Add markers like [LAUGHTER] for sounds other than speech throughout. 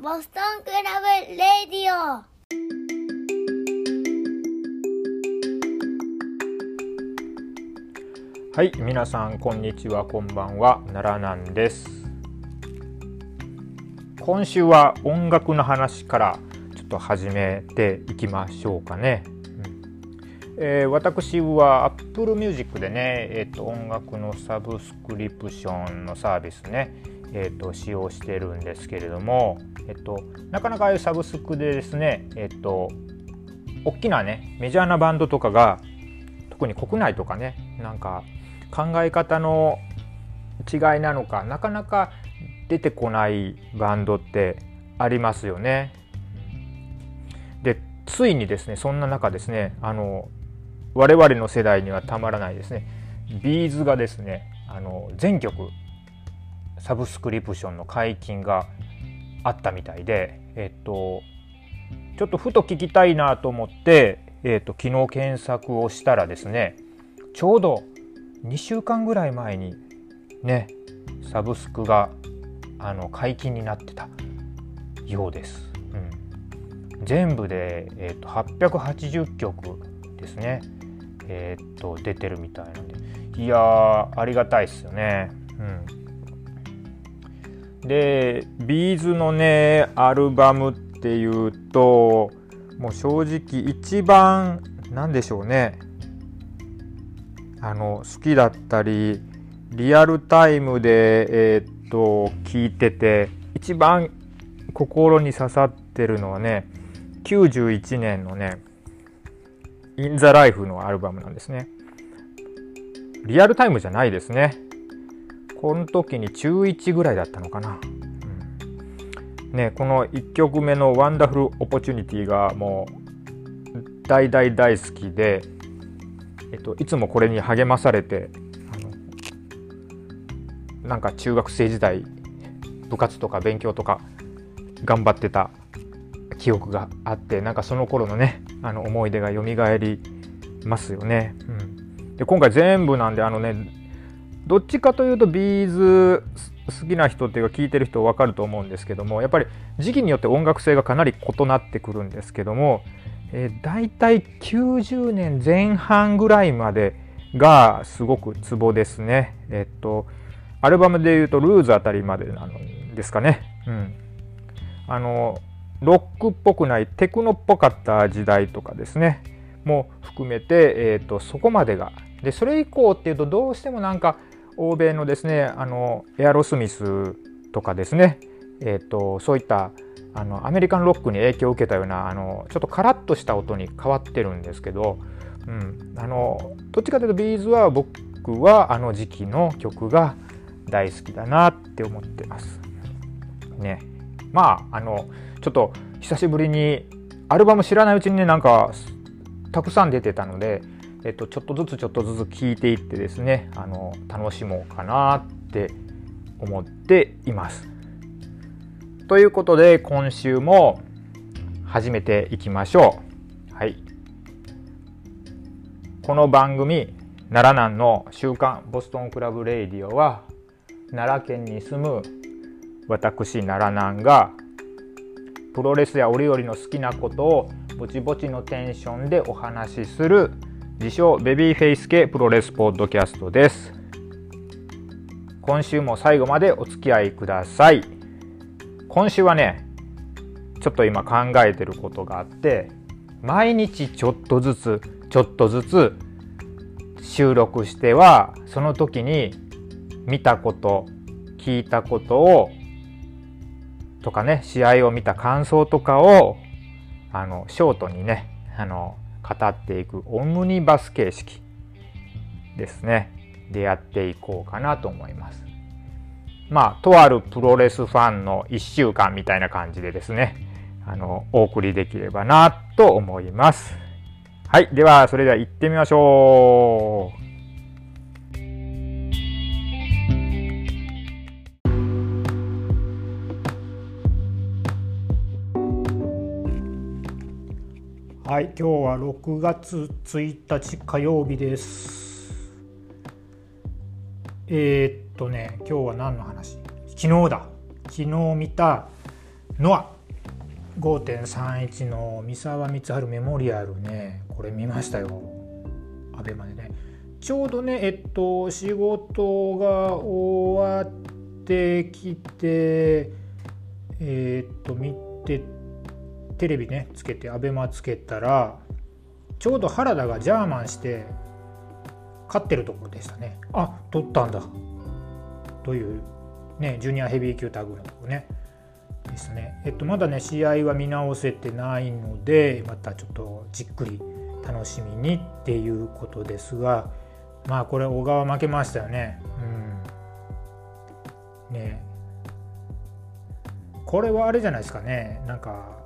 ボストンクラブレディオ。はい皆さんこんにちはこんばんは。奈良なんです。今週は音楽の話からちょっと始めていきましょうかね、うん。えー、私は Apple Music でね、えーと、音楽のサブスクリプションのサービスねえーと、使用してるんですけれども、えっと、なかなかああいうサブスクでですね、えっと、大きなねメジャーなバンドとかが特に国内とかねなんか考え方の違いなのかなかなか出てこないバンドってありますよね。でついにですねそんな中ですねあの我々の世代にはたまらないですねビーズがですねあの全曲サブスクリプションの解禁があったみたいで、えっと、ちょっとふと聞きたいなと思って、えっと、昨日検索をしたらですねちょうど2週間ぐらい前にねサブスクがあの解禁になってたようです。うん、全部で、えーと、880曲ですね、えーと、出てるみたいなんでいやありがたいですよね。うんでビーズのねアルバムっていうともう正直一番何でしょうね。あの好きだったりリアルタイムでえー、っと聞いてて一番心に刺さってるのはね91年のね「イン・ザ・ライフ」のアルバムなんですね。リアルタイムじゃないですね。この時に中1ぐらいだったのかな。うん、ね、この1曲目の「ワンダフル・オポチュニティ」がもう大大大好きで、えっと、いつもこれに励まされてなんか中学生時代部活とか勉強とか頑張ってた記憶があってなんかその頃のねあの思い出が蘇りますよね。うん、で今回全部なんであのねどっちかというとビーズ好きな人っていうか聞いてる人分かると思うんですけどもやっぱり時期によって音楽性がかなり異なってくるんですけども、えー、大体90年前半ぐらいまでがすごくツボですね。えっとアルバムでいうとルーズあたりまでなのですかね。うん、あのロックっぽくないテクノっぽかった時代とかですねも含めて、えーとそこまでがでそれ以降っていうとどうしてもなんか欧米のですねあのエアロスミスとかですね、えーと、そういったあのアメリカンロックに影響を受けたようなあのちょっとカラッとした音に変わってるんですけど、うん、あのどっちかというとビーズは僕はあの時期の曲が大好きだなって思ってます。ね、まああのちょっと久しぶりにアルバム知らないうちにねなんかたくさん出てたのでえっと、ちょっとずつちょっとずつ聞いていってですねあの楽しもうかなって思っています。ということで今週も始めていきましょう。はい、この番組奈良南の週刊ボストンクラブレイディオは奈良県に住む私奈良南がプロレスや折々の好きなことをぼちぼちのテンションでお話しする自称ベビーフェイス系プロレスポッドキャストです。今週も最後までお付き合いください。今週はねちょっと今考えてることがあって毎日ちょっとずつちょっとずつ収録してはその時に見たこと聞いたことをとかね試合を見た感想とかをあのショートにねあの語っていくオムニバス形式ですね。でやっていこうかなと思います。まあとあるプロレスファンの1週間みたいな感じでですね。あのお送りできればなと思います。はいではそれでは行ってみましょう。はい、今日は6月1日火曜日です。えー、っとね、今日は何の話？昨日だ。昨日見た、ノア5.31の三沢光晴メモリアルねこれ見ましたよアベマでねちょうどねえっと仕事が終わってきてえー、っと見てテレビねつけてアベマつけたらちょうど原田がジャーマンして勝ってるところでしたね。あ取ったんだ。というねジュニアヘビー級タグのとこね。ですね。えっとまだね試合は見直せてないのでまたちょっとじっくり楽しみにっていうことですがまあこれ小川負けましたよね。うん。ね。これはあれじゃないですかね。なんか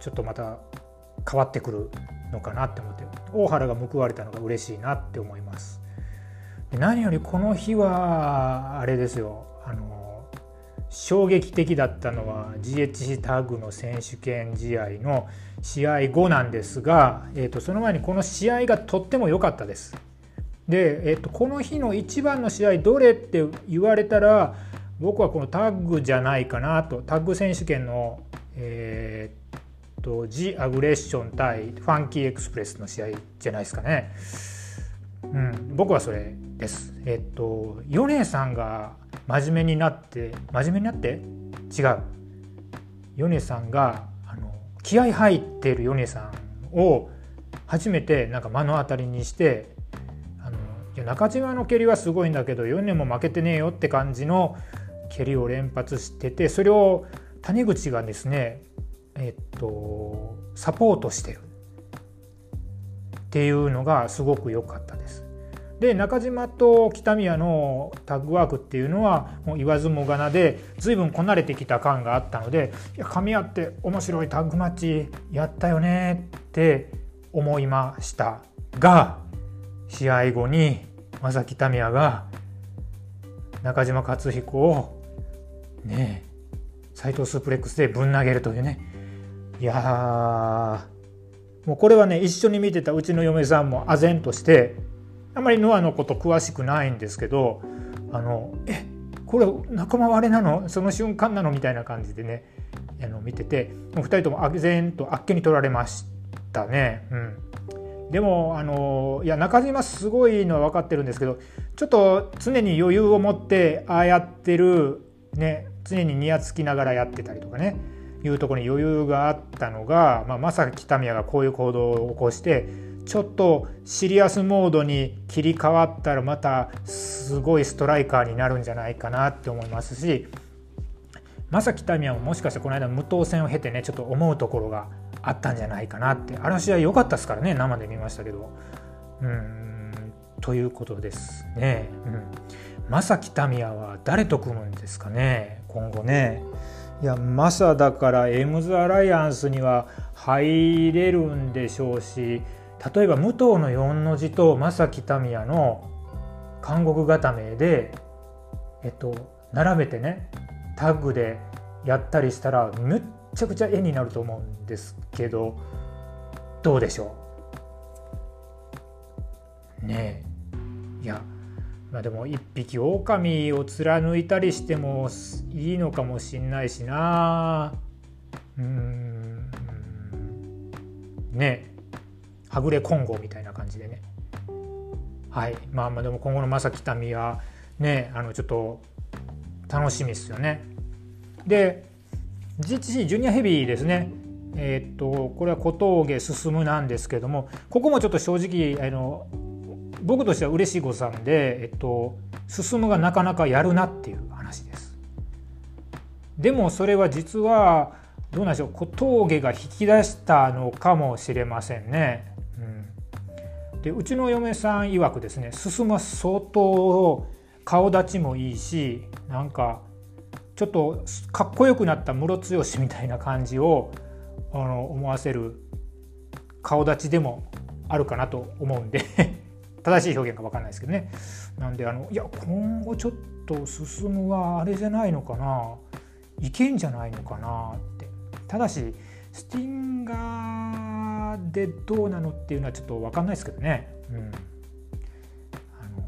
ちょっとまた変わってくるのかなって思って大原が報われたのが嬉しいなって思います。で何よりこの日はあれですよ。あの衝撃的だったのは GHC タッグの選手権試合の試合後なんですが、えー、とその前にこの試合がとっても良かったです。で、えー、とこの日の一番の試合どれって言われたら僕はこのタッグじゃないかなとタッグ選手権のえー、とジ・アグレッション対ファンキーエクスプレスの試合じゃないですかね。うん、僕はそれです。えっと米さんが真面目になって真面目になって？違う米さんがあの気合入ってる米さんを初めてなんか目の当たりにしてあのいや中島の蹴りはすごいんだけど米も負けてねえよって感じの蹴りを連発しててそれを谷口がですねえっとサポートしてるっていうのがすごく良かったです。で中島と北宮のタッグワークっていうのはもう言わずもがなで随分こなれてきた感があったのでいや噛み合って面白いタッグマッチやったよねって思いましたが試合後に正木民也が中島克彦をね斎藤スープレックスでぶん投げるというねいやもうこれはね一緒に見てたうちの嫁さんも唖然としてあまりノアのこと詳しくないんですけどあのえこれ仲間割れなの？その瞬間なの？みたいな感じでねあの見ててもう2人とも唖然とあっけに取られましたね。うん。でもあのいや中島すごいのは分かってるんですけどちょっと常に余裕を持ってああやってるね常ににやつきながらやってたりとかね。いうところに余裕があったのが、まあ、まさか北宮がこういう行動を起こしてちょっとシリアスモードに切り替わったらまたすごいストライカーになるんじゃないかなって思いますし正木民也ももしかしてこの間無党戦を経てねちょっと思うところがあったんじゃないかなってあの試合良かったですからね生で見ましたけど。うんということですね。うん正木民也は誰と組むんですかね今後ね。いやマサだからエムズアライアンスには入れるんでしょうし例えば武藤の4の字と正木民也の監獄固めで、えっと、並べてねタッグでやったりしたらめっちゃくちゃ絵になると思うんですけどどうでしょう？ねえ。いやまあでも一匹狼を貫いたりしてもいいのかもしんないしな。うん。ね。はぐれ混合みたいな感じでね。はい。まあまあでも今後の正木民はねあのちょっと楽しみですよね。で GTC ジュニアヘビーですね。えー、っとこれは小峠進なんですけどもここもちょっと正直あの僕としては嬉しい誤算で、えっと、進むがなかなかやるなっていう話です。でもそれは実はどうなんでしょう小峠が引き出したのかもしれませんね。うん、でうちの嫁さん曰くですね進は相当顔立ちもいいしなんかちょっとかっこよくなったムロツヨシみたいな感じをあの思わせる顔立ちでもあるかなと思うんで正しい表現か分かんないですけどね。なんであのいや今後ちょっと進むはあれじゃないのかな。いけんじゃないのかなって。ただしスティンガーでどうなのっていうのはちょっと分かんないですけどね、うん、あの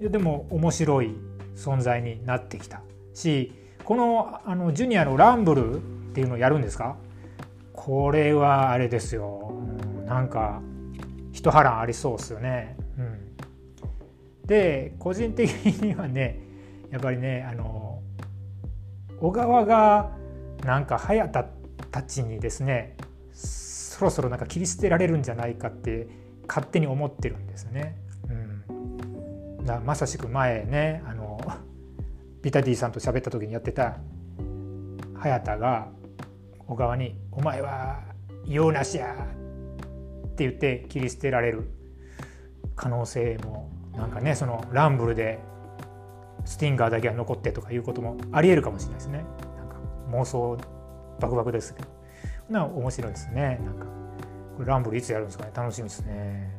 いやでも面白い存在になってきたしこのあのジュニアのランブルっていうのをやるんですか？これはあれですよ、うん、なんか一波乱ありそうですよね。で個人的にはねやっぱりねあの小川がなんか早田たちにですねそろそろなんか切り捨てられるんじゃないかって勝手に思ってるんですね。うん、だまさしく前ねあのビタディさんと喋った時にやってた早田が小川に「お前は用なしや!」って言って切り捨てられる可能性もなんかねそのランブルでスティンガーだけが残ってとかいうこともありえるかもしれないですね。なんか妄想バクバクですけどな面白いですねなんかこれランブルいつやるんですかね楽しみですね。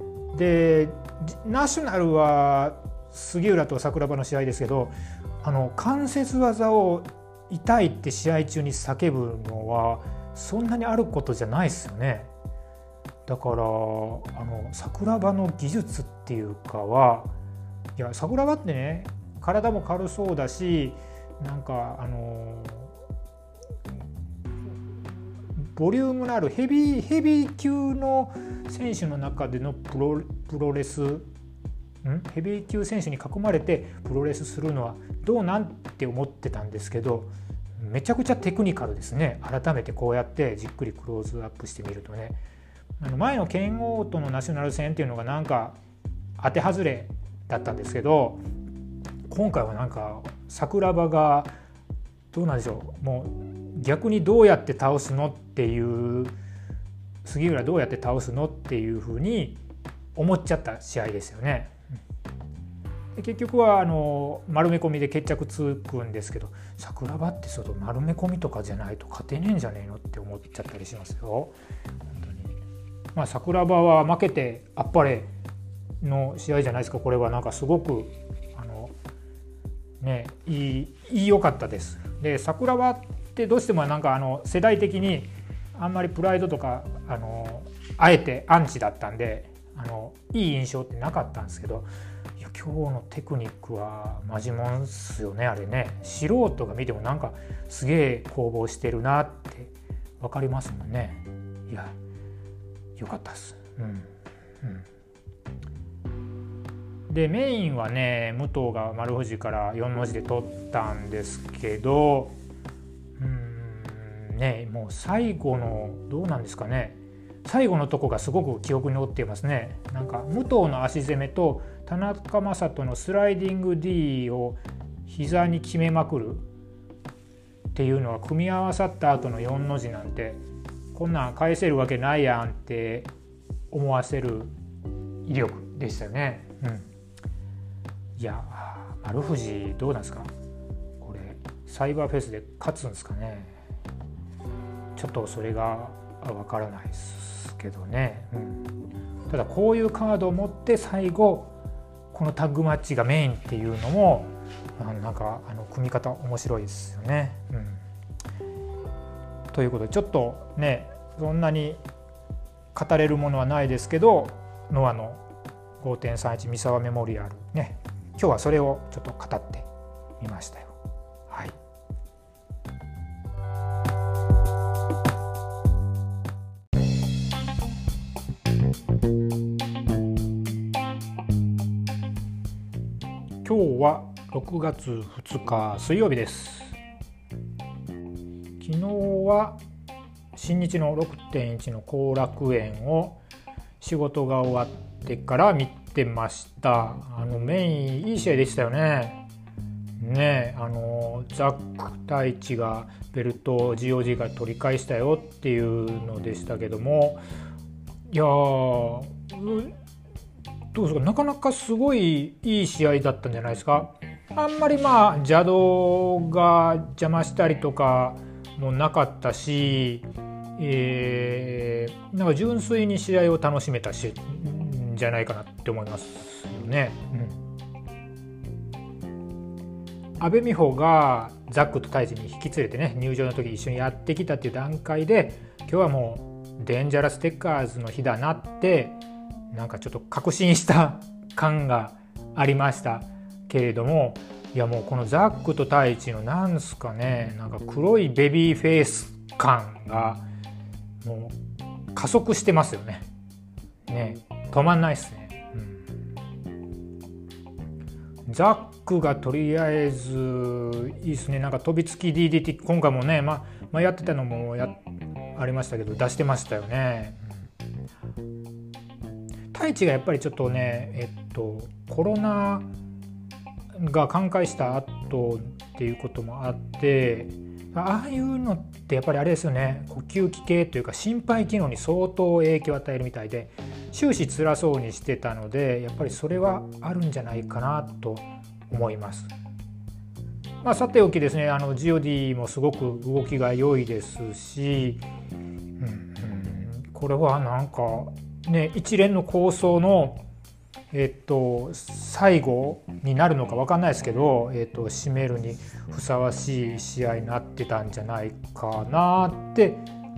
うん、でナショナルは杉浦と桜庭の試合ですけどあの関節技を痛いって試合中に叫ぶのはそんなにあることじゃないですよね。だからあの桜庭の技術っていうかはいや桜庭ってね体も軽そうだしなんかあのボリュームのあるヘビーヘビー級の選手の中でのプロプロレスん？ヘビー級選手に囲まれてプロレスするのはどうなんて思ってたんですけどめちゃくちゃテクニカルですね。改めてこうやってじっくりクローズアップしてみるとね。あの前の剣王とのナショナル戦っていうのがなんか当て外れだったんですけど今回はなんか桜庭がどうなんでしょうもう逆にどうやって倒すのっていう杉浦どうやって倒すのっていうふうに思っちゃった試合ですよね。で結局はあの丸め込みで決着つくんですけど桜庭ってその丸め込みとかじゃないと勝てねえんじゃねえのって思っちゃったりしますよ。まあ、桜庭は負けてあっぱれの試合じゃないですか。これはなんかすごくあのねいいいい良かったです。で桜庭ってどうしてもなんかあの世代的にあんまりプライドとかあのあえてアンチだったんであのいい印象ってなかったんですけどいや今日のテクニックはマジモンっすよねあれね。素人が見てもなんかすげえ攻防してるなって分かりますもんね。いやよかったっす。うん。うん。でメインはね武藤が丸藤から4の字で取ったんですけどうんねもう最後のどうなんですかね。最後のとこがすごく記憶に残っていますね。なんか武藤の足攻めと田中将人のスライディング D を膝に決めまくるっていうのは組み合わさった後の4の字なんてこんなん返せるわけないやんって思わせる威力でしたよね。うん、いや丸藤どうなんですか？これサイバーフェスで勝つんですかね？ちょっとそれがわからないですけどね、うん、ただこういうカードを持って最後このタッグマッチがメインっていうのもなんかあの組み方面白いですよね。うんということでちょっとねそんなに語れるものはないですけどノアの5.31三沢メモリアルね今日はそれをちょっと語ってみましたよ。はい今日は6月2日水曜日です昨日は新日の6.1の後楽園を仕事が終わってから見てました。あのメインいい試合でしたよね。ねあのザック太一がベルトを GOG が取り返したよっていうのでしたけども。いやどうですか？なかなかすごいいい試合だったんじゃないですか？あんまりまあ邪道が邪魔したりとかもなかったし、えー、なんか純粋に試合を楽しめたしじゃないかなって思いますよね。うん、阿部美穂がザックと太一に引き連れてね入場の時一緒にやってきたっていう段階で今日はもうデンジャラステッカーズの日だなってなんかちょっと確信した感がありましたけれどもいやもうこのザックと太一のなんすかねなんか黒いベビーフェイス感がもう加速してますよね。ね止まんないっすね。うん、ザックがとりあえずいいですねなんか飛びつき DDT 今回もね、ままあ、やってたのもやありましたけど出してましたよね。太一がやっぱりちょっとねえっとコロナが寛解した後っていうこともあってああいうのってやっぱりあれですよね呼吸器系というか心肺機能に相当影響を与えるみたいで終始辛そうにしてたのでやっぱりそれはあるんじゃないかなと思います。まあ、さておきですねあの GOD もすごく動きが良いですし、うん、うん、これはなんかね一連の構想のえっと、最後になるのか分かんないですけど、えっと、締めるにふさわしい試合になってたんじゃないかなって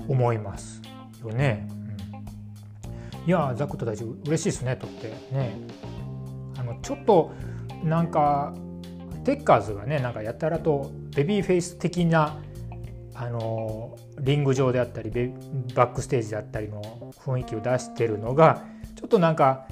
思いますよね。うん、いやザクと大丈夫嬉しいですねとってね。あのちょっとなんかテッカーズがねなんかやたらとベビーフェイス的なあのリング上であったりバックステージであったりの雰囲気を出してるのがちょっとなんか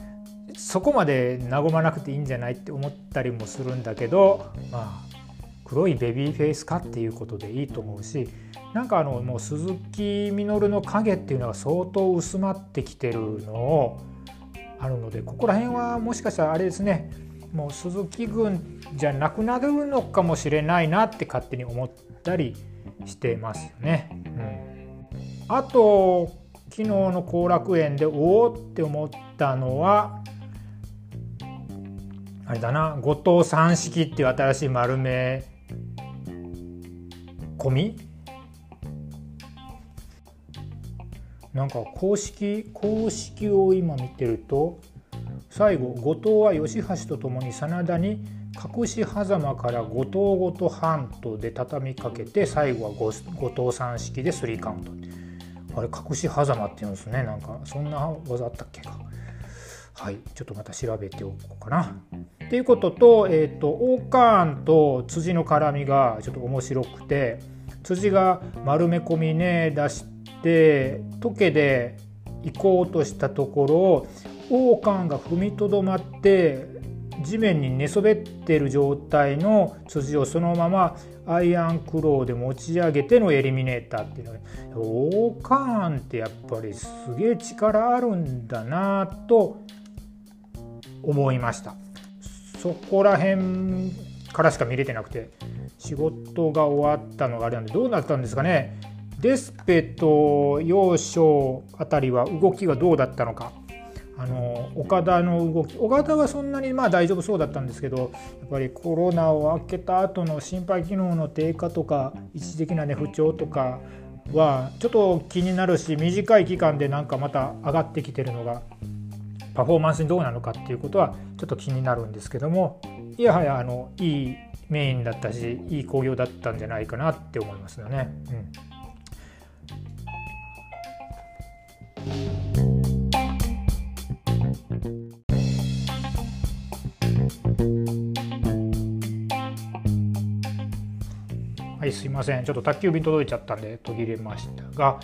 そこまで和まなくていいんじゃないって思ったりもするんだけどまあ黒いベビーフェイスかっていうことでいいと思うしなんかあのもう鈴木みのるの影っていうのが相当薄まってきてるのをあるのでここら辺はもしかしたらあれですねもう鈴木軍じゃなくなるのかもしれないなって勝手に思ったりしてますよね。うん、あと昨日の後楽園でおおって思ったのはあれだな。後藤三式っていう新しい丸め込み？なんか公式公式を今見てると最後後藤は吉橋とともに真田に隠し狭間から後藤ごと半島で畳みかけて最後は後藤三式でスリーカウントあれ隠し狭間っていうんですね。なんかそんな技あったっけか。はいちょっとまた調べておこうかな。っていうことと,、えーと、オーカーンと辻の絡みがちょっと面白くて辻が丸め込みね出して時計で行こうとしたところをオーカーンが踏みとどまって地面に寝そべってる状態の辻をそのままアイアンクローで持ち上げてのエリミネーターっていうのはオーカーンってやっぱりすげえ力あるんだなと思いました。そこら辺からしか見れてなくて仕事が終わったのがあれなんでどうなったんですかねデスペと幼少あたりは動きがどうだったのかあの岡田の動き岡田はそんなにまあ大丈夫そうだったんですけどやっぱりコロナを明けた後の心肺機能の低下とか一時的な、ね、不調とかはちょっと気になるし短い期間でなんかまた上がってきてるのがパフォーマンスにどうなのかっていうことはちょっと気になるんですけどもいやはやあのいいメインだったしいい興行だったんじゃないかなって思いますよね。はい、すいません。ちょっと宅急便届いちゃったんで途切れましたが、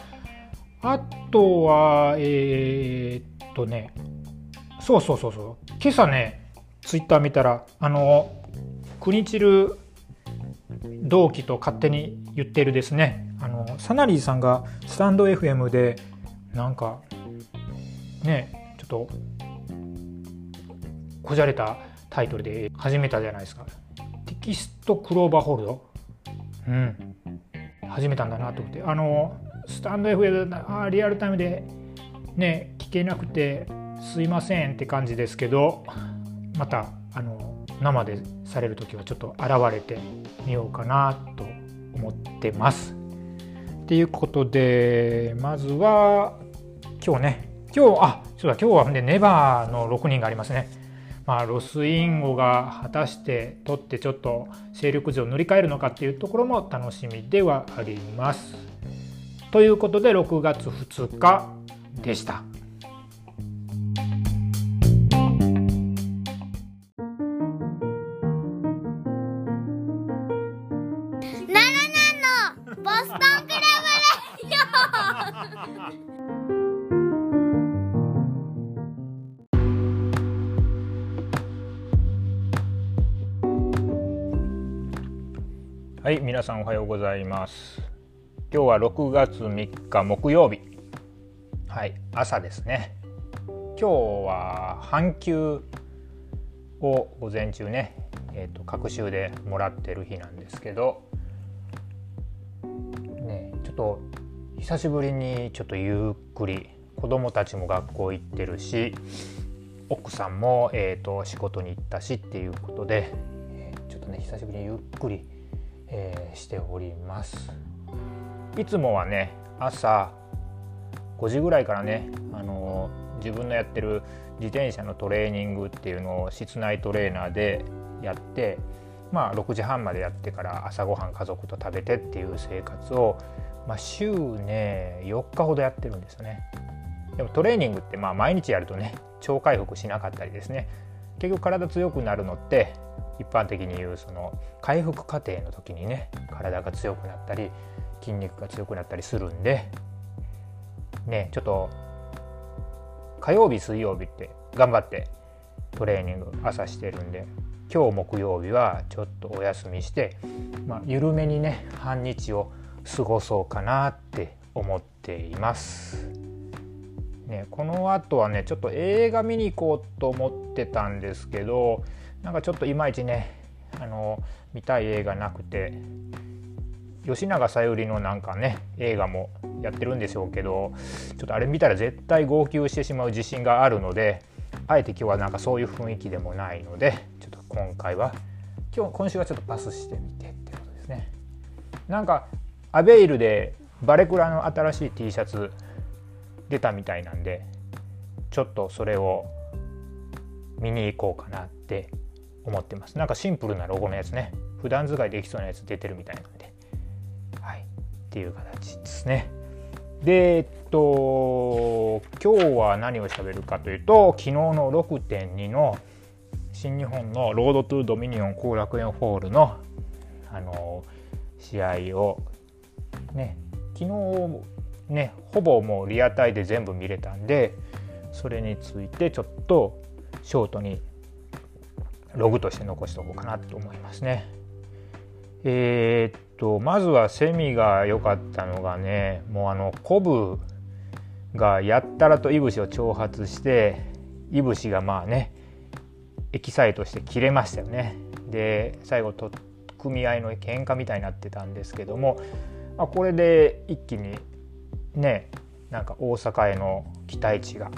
あとは、えー、っとね、そうそうそうそう。今朝ねツイッター見たらあの国チル同期と勝手に言ってるですね。あのサナリーさんがスタンド FM でなんかねちょっとこじゃれたタイトルで始めたじゃないですか。テキストクローバーホールド？うん。始めたんだなと思って。あのスタンド FM あリアルタイムでね聞けなくてすいませんって感じですけどまたあの生でされる時はちょっと現れてみようかなと思ってます。っていうことでまずは今日ね今日あそうだ今日はねネバーの6人がありますね。まあ、ロスインゴが果たして取ってちょっと勢力図を塗り替えるのかっていうところも楽しみではあります。ということで6月2日でした。さんおはようございます。今日は6月3日木曜日。はい、朝ですね。今日は半休を午前中ね、えー、と各週でもらってる日なんですけど、ね、ちょっと久しぶりにちょっとゆっくり子供たちも学校行ってるし奥さんも、えー、と仕事に行ったしっていうことで、えーちょっとね久しぶりにゆっくりえーしております。いつもはね朝5時ぐらいからね、あのー自分のやってる自転車のトレーニングっていうのを室内トレーナーでやってまあ6時半までやってから朝ごはん家族と食べてっていう生活を、まあ、週ね4日ほどやってるんですよね。でもトレーニングってまあ毎日やるとね超回復しなかったりですね。結局体強くなるのって一般的に言うその回復過程の時にね体が強くなったり筋肉が強くなったりするんでねちょっと火曜日水曜日って頑張ってトレーニング朝してるんで今日木曜日はちょっとお休みして、まあ、緩めにね半日を過ごそうかなって思っています。ね、この後はねちょっと映画見に行こうと思ってたんですけどなんかちょっといまいちねあの見たい映画なくて吉永小百合のなんかね映画もやってるんでしょうけどちょっとあれ見たら絶対号泣してしまう自信があるのであえて今日はなんかそういう雰囲気でもないのでちょっと今回は今日今週はちょっとパスしてみてってことですね。なんかアベイルでバレクラの新しい T シャツ出たみたいなんでちょっとそれを見に行こうかなって思ってます。なんかシンプルなロゴのやつね。普段使いできそうなやつ出てるみたいなんで。はい。っていう形ですね。でえっと今日は何を喋るかというと昨日の6.2の新日本のロードトゥドミニオン後楽園ホールのあの試合をね昨日ねほぼもうリアタイで全部見れたんでそれについてちょっとショートにログとして残しておこうかなと思いますね。えーっとまずはセミが良かったのがねもうあのコブがやったらといぶしを挑発していぶしがまあねエキサイトして切れましたよね。で最後と組合の喧嘩みたいになってたんですけどもあこれで一気にねなんか大阪への期待値が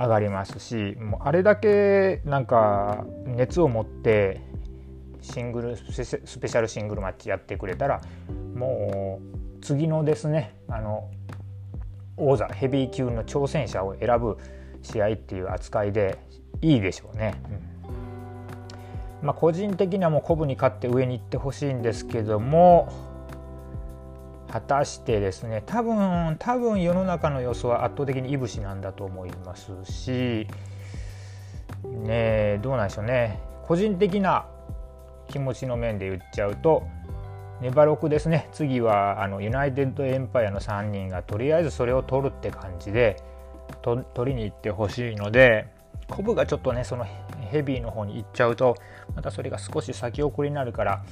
上がりますしもうあれだけなんか熱を持ってシングルスペシャルシングルマッチやってくれたらもう次のですねあの王座ヘビー級の挑戦者を選ぶ試合っていう扱いでいいでしょうね。うんまあ、個人的にはもうコブに勝って上に行ってほしいんですけども果たしてですね多分多分世の中の予想は圧倒的にいぶしなんだと思いますしねどうなんでしょうね。個人的な気持ちの面で言っちゃうとネバロクですね。次はあのユナイテッドエンパイアの3人がとりあえずそれを取るって感じでと取りに行ってほしいのでコブがちょっとねそのヘビーの方に行っちゃうとまたそれが少し先送りになるから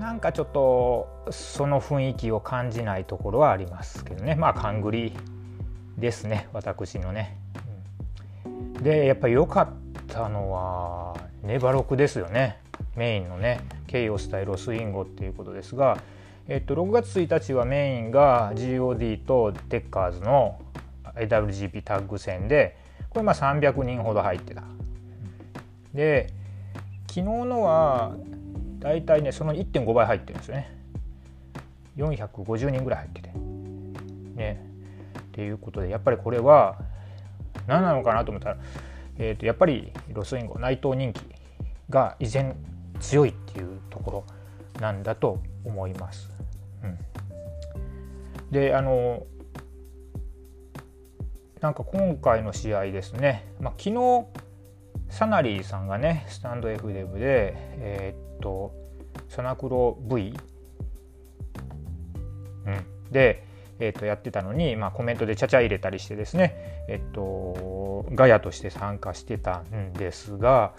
なんかちょっとその雰囲気を感じないところはありますけどね。まあ勘繰りですね。私のね。でやっぱり良かったのはネバロクですよね。メインのね。ケイオス対ロスインゴっていうことですが、えっと、6月1日はメインが GOD とテッカーズの AWGP タッグ戦でこれまあ300人ほど入ってた。で昨日のは大体ねその1.5倍入ってるんですよね。450人ぐらい入ってて。ね。っていうことでやっぱりこれは何なのかなと思ったら、えー、とやっぱりロスインゴ内藤人気が依然強いっていうところなんだと思います。うん、であのなんか今回の試合ですね、まあ、昨日サナリーさんがねスタンド F デブでえーとサナクロ V うん、で、えー、とやってたのに、まあ、コメントでちゃちゃ入れたりしてですね、えっと、ガヤとして参加してたんですが、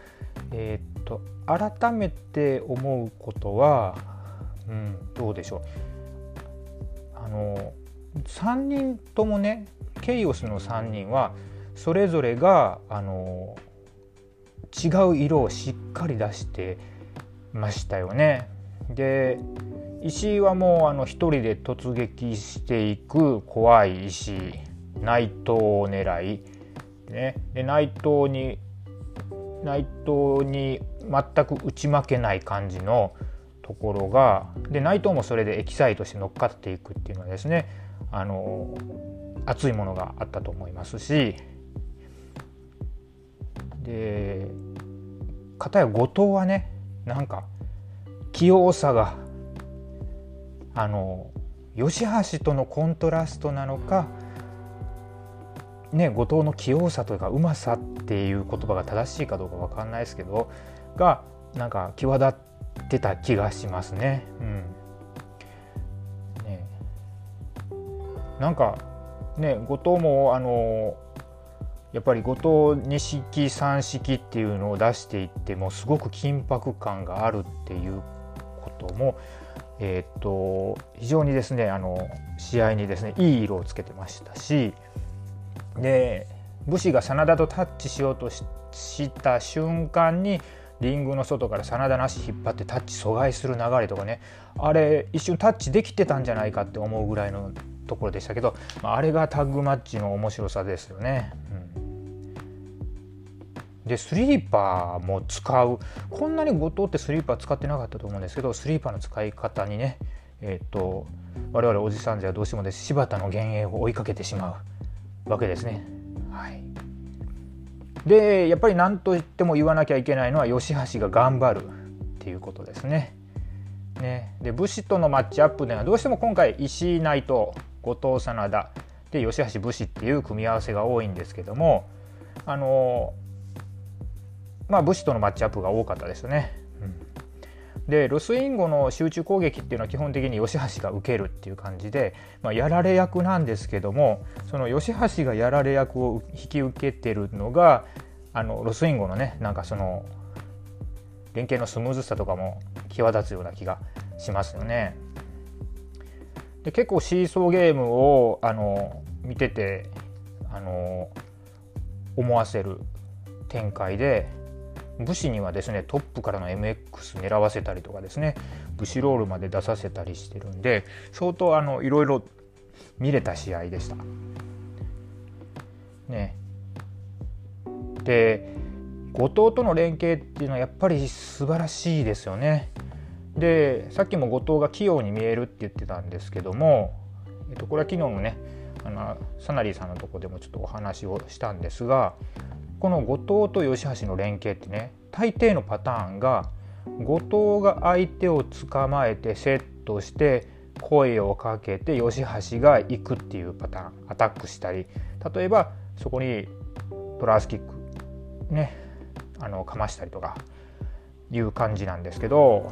えっと改めて思うことは、うん、どうでしょう。あの3人ともねケイオスの3人はそれぞれがあの違う色をしっかり出してましたよね。で石井はもうあの一人で突撃していく怖い石内藤を狙い、ね、で内藤に内藤に全く打ち負けない感じのところがで内藤もそれでエキサイトして乗っかっていくっていうのはですねあの熱いものがあったと思いますし。で片や後藤はねなんか器用さがあの吉橋とのコントラストなのかね後藤の器用さというかうまさっていう言葉が正しいかどうか分かんないですけどがなんか際立ってた気がしますね。うんねなんかね後藤もあのやっぱり後藤二式三式っていうのを出していってもすごく緊迫感があるっていうことも、えー、っと非常にですねあの試合にですねいい色をつけてましたしで武士が真田とタッチしようとした瞬間にリングの外から真田の足引っ張ってタッチ阻害する流れとかねあれ一瞬タッチできてたんじゃないかって思うぐらいのところでしたけど、まあ、あれがタッグマッチの面白さですよね。うんでスリーパーも使うこんなに後藤ってスリーパー使ってなかったと思うんですけどスリーパーの使い方にねえっ、ー、と我々おじさんじゃどうしてもです柴田の幻影を追いかけてしまうわけですね。はい、でやっぱり何と言っても言わなきゃいけないのは吉橋が頑張るっていうことですね。ねで武士とのマッチアップではどうしても今回石井内藤後藤真田で吉橋武士っていう組み合わせが多いんですけどもあのまあ、武士とのマッチアップが多かったですね。うん、でロスインゴの集中攻撃っていうのは基本的に吉橋が受けるっていう感じで、まあ、やられ役なんですけどもその吉橋がやられ役を引き受けてるのがあのロスインゴのねなんかその連携のスムーズさとかも際立つような気がしますよね。で結構シーソーゲームをあの見ててあの思わせる展開で武士にはですねトップからの MX 狙わせたりとかですね武士ロールまで出させたりしてるんで相当あのいろいろ見れた試合でした。ね、で後藤との連携っていうのはやっぱり素晴らしいですよね。でさっきも後藤が器用に見えるって言ってたんですけども、えっと、これは昨日のねあのサナリーさんのとこでもちょっとお話をしたんですがこの後藤と吉橋の連携ってね大抵のパターンが後藤が相手を捕まえてセットして声をかけて吉橋が行くっていうパターンアタックしたり例えばそこにトラースキックねあのかましたりとかいう感じなんですけど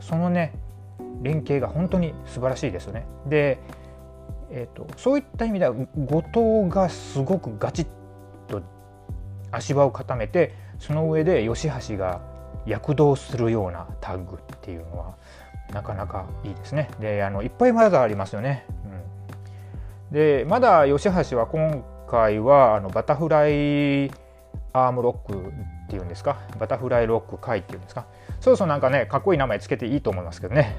そのね連携が本当に素晴らしいですよね。でえーと、そういった意味では後藤がすごくガチッと足場を固めてその上で吉橋が躍動するようなタッグっていうのはなかなかいいですね。であのいっぱいまだありますよね。うん、でまだ吉橋は今回はあのバタフライアームロックっていうんですか？バタフライロック回っていうんですか？そうそうなんかねかっこいい名前つけていいと思いますけどね。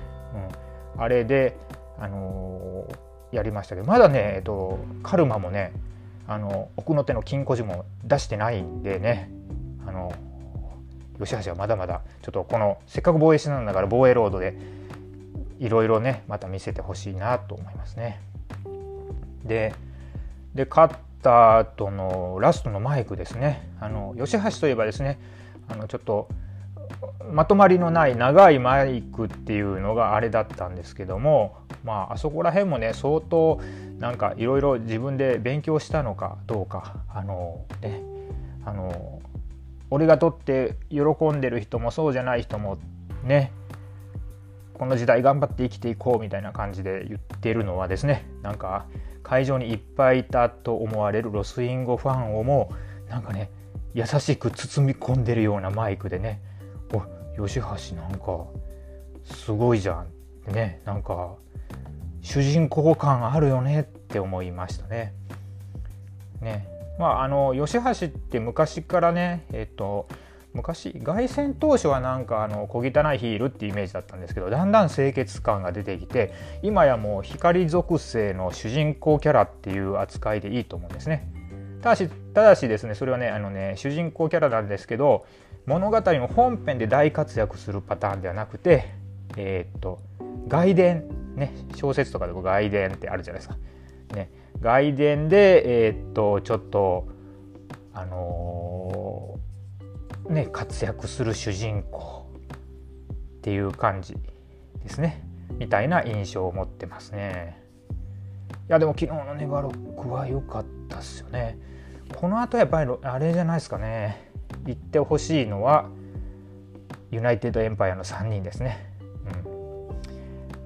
うん、あれであのーやりましたけどまだね、えっと、カルマもねあの奥の手の金庫寺も出してないんでねあの吉橋はまだまだちょっとこのせっかく防衛しなんだから防衛ロードでいろいろねまた見せてほしいなと思いますね。でで勝った後のラストのマイクですね。あの吉橋といえばですねあのちょっとまとまりのない長いマイクっていうのがあれだったんですけどもまああそこら辺もね相当なんかいろいろ自分で勉強したのかどうかあのねあの俺が撮って喜んでる人もそうじゃない人もねこの時代頑張って生きていこうみたいな感じで言ってるのはですねなんか会場にいっぱいいたと思われるロスインゴファンをもなんかね優しく包み込んでるようなマイクでね「お吉橋なんかすごいじゃん」ってねなんか主人公感あるよねって思いましたね。ねまああの吉橋って昔からねえっと昔凱旋当初はなんかあの小汚いヒールってイメージだったんですけどだんだん清潔感が出てきて今やもう光属性の主人公キャラっていう扱いでいいと思うんですね。ただしただしですねそれはねあのね主人公キャラなんですけど物語の本編で大活躍するパターンではなくてえー、っと外伝ね小説とかでも外伝ってあるじゃないですか。ね、外伝で、えー、っとちょっとあのー、ね活躍する主人公っていう感じですねみたいな印象を持ってますね。いやでも昨日のネバロックは良かったっすよね。この後やっぱりあれじゃないですかね言ってほしいのはユナイテッドエンパイアの3人ですね。うん、っ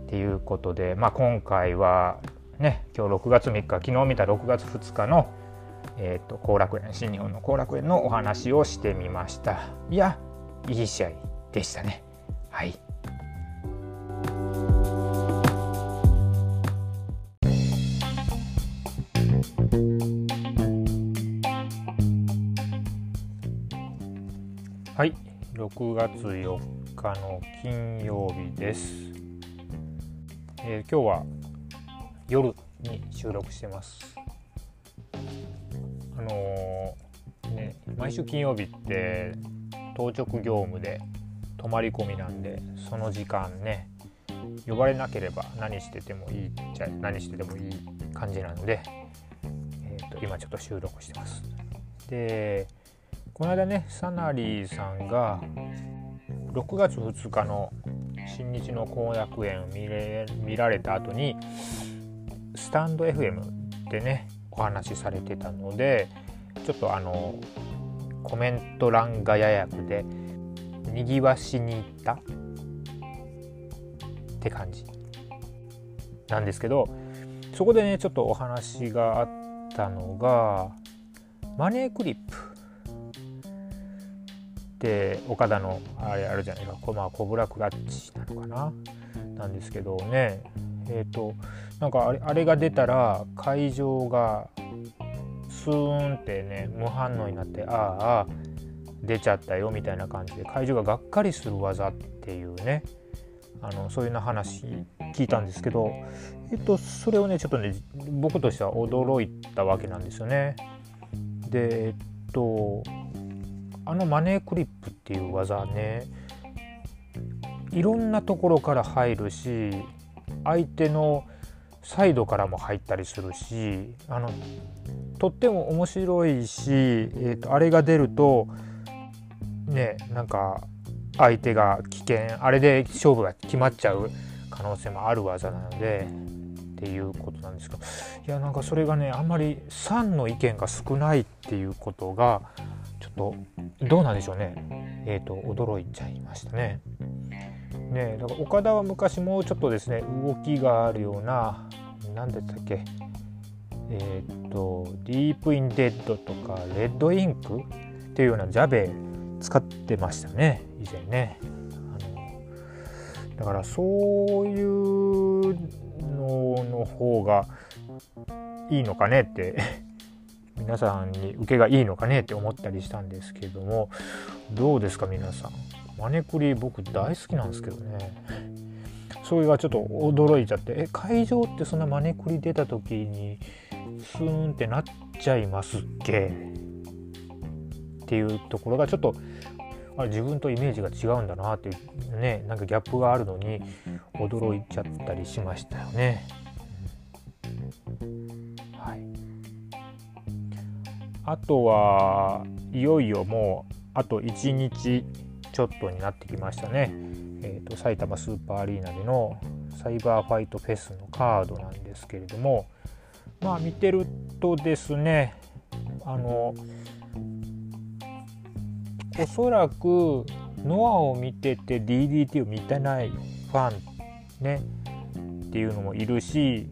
ていうことで、まあ、今回はね今日6月3日昨日見た6月2日のえーと、後楽園新日本の後楽園のお話をしてみました。いやいい試合でしたね。はい。はい。6月4日の金曜日です、えー、今日は夜に収録してます。の、ね毎週金曜日って当直業務で泊まり込みなんでその時間ね呼ばれなければ何しててもいいじゃ何しててもいい感じなので、えーと、今ちょっと収録してます。でこの間ねサナリーさんが6月2日の新日の後楽園を見れ見られた後にスタンド FM でねお話しされてたのでちょっとあのコメント欄がややくでにぎわしに行った？って感じ。なんですけどそこでねちょっとお話があったのがマネークリップ。って岡田のあれあるじゃないか。こまあコブラクラッチなのかな？なんですけどね。えっ、ー、となんかあれあれが出たら会場がスーンってね無反応になってああ出ちゃったよみたいな感じで会場ががっかりする技っていうねあのそういうな話聞いたんですけど、えっと、それをねちょっとね僕としては驚いたわけなんですよね。でえっとあのマネークリップっていう技ねいろんなところから入るし相手のサイドからも入ったりするしあのとっても面白いし、えーと、あれが出るとねなんか相手が危険あれで勝負が決まっちゃう可能性もある技なのでっていうことなんですけどいやなんかそれがねあんまり3の意見が少ないっていうことがちょっとどうなんでしょうねえっ、ー、と驚いちゃいましたね。ねだから岡田は昔もうちょっとですね動きがあるような何でしたっけえっ、とディープインデッドとかレッドインクっていうようなジャベ使ってましたね以前ね。あのだからそういうのの方がいいのかねって [LAUGHS] 皆さんに受けがいいのかねって思ったりしたんですけどもどうですか皆さん。マネクリ僕大好きなんですけどね。それがちょっと驚いちゃって。え会場ってそんなマネクリ出た時にスーンってなっちゃいますっけ？っていうところがちょっとあ自分とイメージが違うんだなっていうねなんかギャップがあるのに驚いちゃったりしましたよね。はい、あとはいよいよもうあと1日ちょっとになってきましたね。えーと、埼玉スーパーアリーナでのサイバーファイトフェスのカードなんですけれどもまあ見てるとですねあのおそらくノアを見てて DDT を見てないファンねっていうのもいるし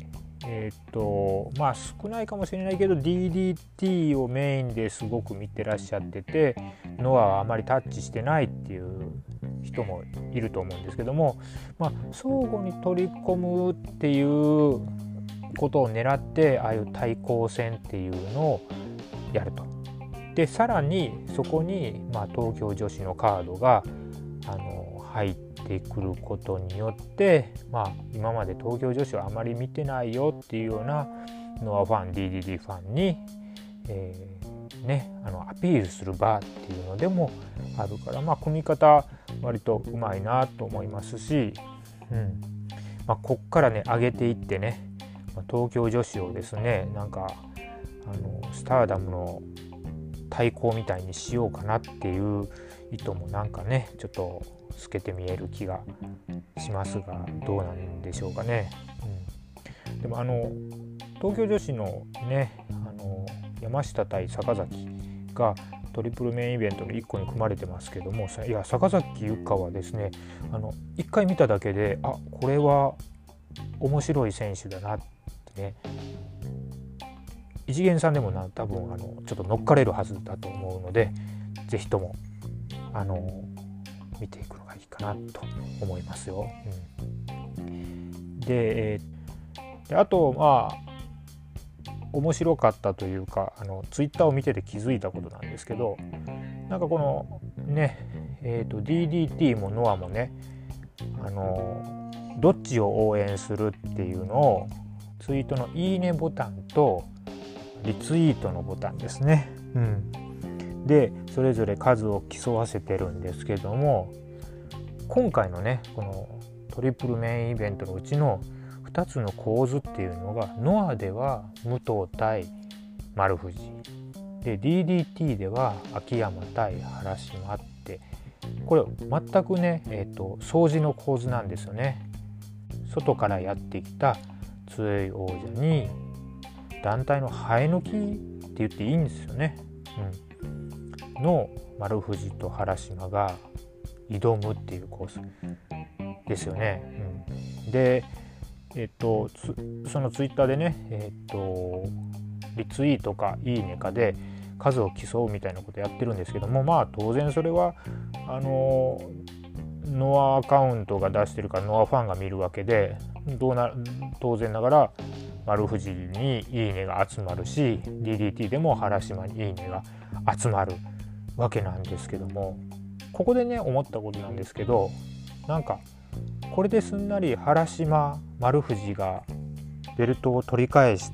えっ、とまあ少ないかもしれないけど DDT をメインですごく見てらっしゃっててノアはあまりタッチしてないっていう人もいると思うんですけども、まあ、相互に取り込むっていうことを狙ってああいう対抗戦っていうのをやると。でさらにそこに、まあ、東京女子のカードがあの入ってくることによって、まあ、今まで東京女子はあまり見てないよっていうようなノアファン DDD ファンに、えー、ね、あのアピールする場っていうのでもあるから、まあ、組み方割とうまいなと思いますし、うんまあ、こっからね上げていってね東京女子をですねなんかあのスターダムの対抗みたいにしようかなっていう意図もなんかねちょっと透けて見える気がしますがどうなんでしょうかね。うん、でもあの東京女子のねあの山下対坂崎がトリプルメインイベントの1個に組まれてますけどもいや坂崎優香はですねあの1回見ただけであこれは面白い選手だなってね異次元さんでもな多分あのちょっと乗っかれるはずだと思うので是非ともあの見ていくのがいいかなと思いますよ。うん、で,、であとまあ面白かったというかあのツイッターを見てて気づいたことなんですけどなんかこのねえーと、DDT もノアもねあのどっちを応援するっていうのをツイートの「いいね」ボタンとリツイートのボタンですね。うん、でそれぞれ数を競わせてるんですけども今回のねこのトリプルメインイベントのうちの2つの構図っていうのがノアでは武藤対丸藤で DDT では秋山対原島ってこれ全くね、えーと、掃除の構図なんですよね。外からやってきた強い王者に団体の生え抜きって言っていいんですよね。うん、の丸藤と原島が挑むっていうコースですよね。うん、で、えっと、そのツイッターでね、えっと、リツイートかいいねかで数を競うみたいなことやってるんですけどもまあ当然それはあのノアアカウントが出してるからノアファンが見るわけでどうな当然ながら丸藤に「いいね」が集まるし DDT でも原島に「いいね」が集まるわけなんですけどもここでね思ったことなんですけどなんかこれですんなり原島丸藤がベルトを取り返す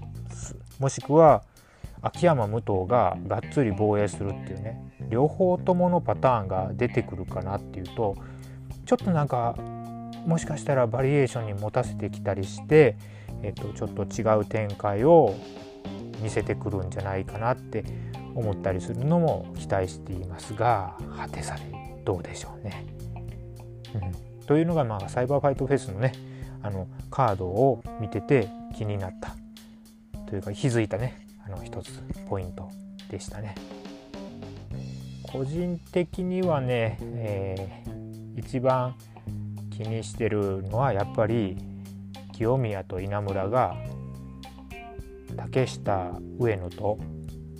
もしくは秋山武藤ががっつり防衛するっていうね両方とものパターンが出てくるかなっていうとちょっとなんかもしかしたらバリエーションに持たせてきたりして、えっと、ちょっと違う展開を見せてくるんじゃないかなって思ったりするのも期待していますが果てされどうでしょうね。うん、というのが、まあ、サイバーファイトフェスのねあのカードを見てて気になったというか気づいたねあの一つポイントでしたね。個人的にはね、えー、一番気にしてるのはやっぱり清宮と稲村が竹下上野と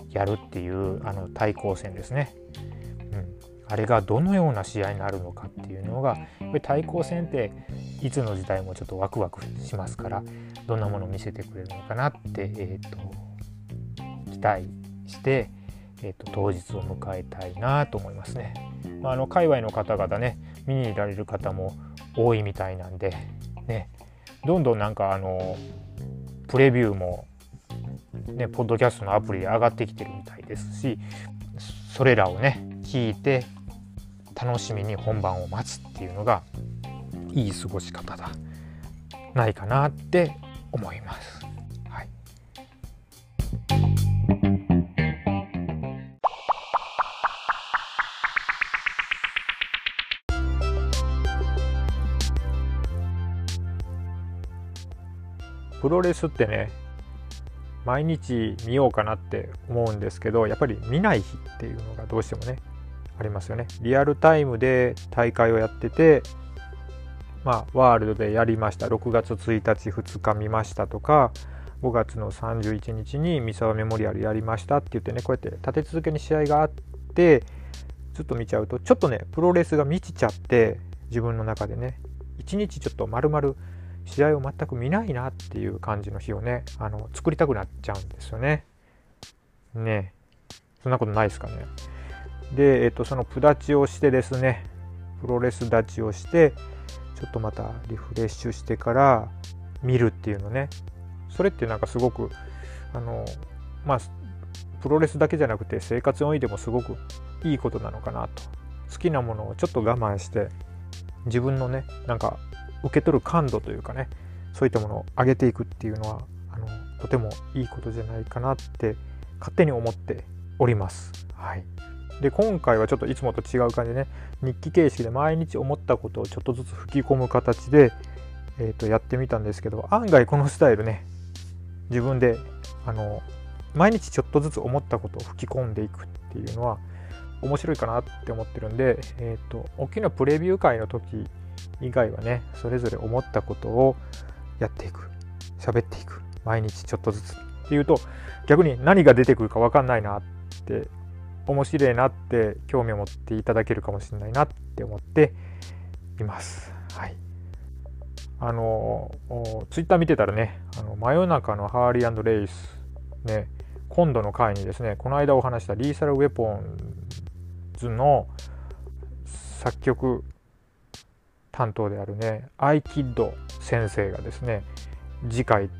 やるっていうあの対抗戦ですね。うん、あれがどのような試合になるのかっていうのが対抗戦っていつの時代もちょっとワクワクしますからどんなものを見せてくれるのかなって、えーと、期待して、えーと、当日を迎えたいなと思いますね。まあ、あの界隈の方々ね見に行られる方も多いみたいなんでねどんどんなんかあのプレビューもねポッドキャストのアプリで上がってきてるみたいですしそれらをね聞いて楽しみに本番を待つっていうのがいい過ごし方だないかなって思います。はいプロレスってね毎日見ようかなって思うんですけどやっぱり見ない日っていうのがどうしてもねありますよねリアルタイムで大会をやっててまあ、ワールドでやりました6月1日2日見ましたとか5月の31日に三沢メモリアルやりましたって言ってねこうやって立て続けに試合があってずっと見ちゃうとちょっとねプロレスが満ちちゃって自分の中でね一日ちょっと丸々試合を全く見ないなっていう感じの日をねあの作りたくなっちゃうんですよね。ねそんなことないですかね。で、えっと、そのプ立ちをしてですねプロレス立ちをしてちょっとまたリフレッシュしてから見るっていうのね。それってなんかすごくあのまあプロレスだけじゃなくて生活においてもすごくいいことなのかなと。好きなものをちょっと我慢して自分のねなんか受け取る感度というかねそういったものを上げていくっていうのはあのとてもいいことじゃないかなって勝手に思っております。はい、で今回はちょっといつもと違う感じでね日記形式で毎日思ったことをちょっとずつ吹き込む形で、えー、とやってみたんですけど案外このスタイルね自分であの毎日ちょっとずつ思ったことを吹き込んでいくっていうのは面白いかなって思ってるんで、えーと、大きなプレビュー会の時以外はねそれぞれ思ったことをやっていく喋っていく毎日ちょっとずつっていうと逆に何が出てくるか分かんないなって面白いなって興味を持っていただけるかもしれないなって思っています。はい、あのツイッター見てたらねあの真夜中のハーリーレイスね今度の回にですねこの間お話したリーサルウェポンズの作曲担当であるねアイキッド先生がですね次回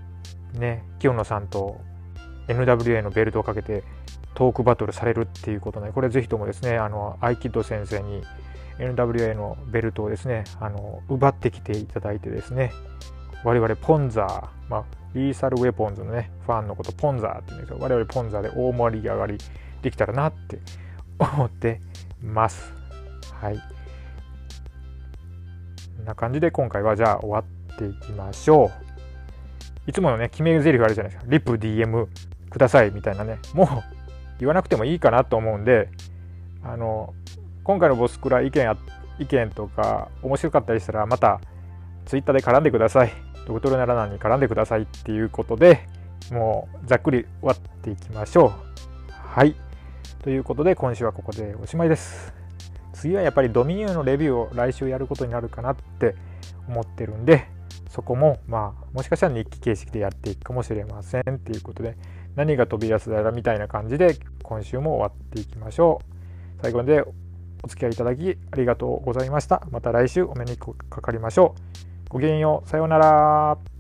ね清野さんと NWA のベルトをかけてトークバトルされるっていうことでこれぜひともですねあのアイキッド先生に NWA のベルトをですねあの奪ってきていただいてですね我々ポンザー、まあ、リーサルウェポンズのねファンのことポンザーって言うんですけど我々ポンザーで大盛り上がりできたらなって思ってます。はい。こんな感じで今回はじゃあ終わっていきましょう。いつものね、決め台詞あるじゃないですか。リップ DM くださいみたいなね。もう言わなくてもいいかなと思うんで、あの、今回のボスクラ意見意見とか面白かったりしたらまた Twitter で絡んでください。ドクトルならなんに絡んでくださいっていうことでもうざっくり終わっていきましょう。はい。ということで今週はここでおしまいです。次はやっぱりドミニオンのレビューを来週やることになるかなって思ってるんでそこもまあもしかしたら日記形式でやっていくかもしれませんっていうことで何が飛び出すだらみたいな感じで今週も終わっていきましょう。最後までお付き合いいただきありがとうございました。また来週お目にかかりましょう。ごきげんよう。さようなら。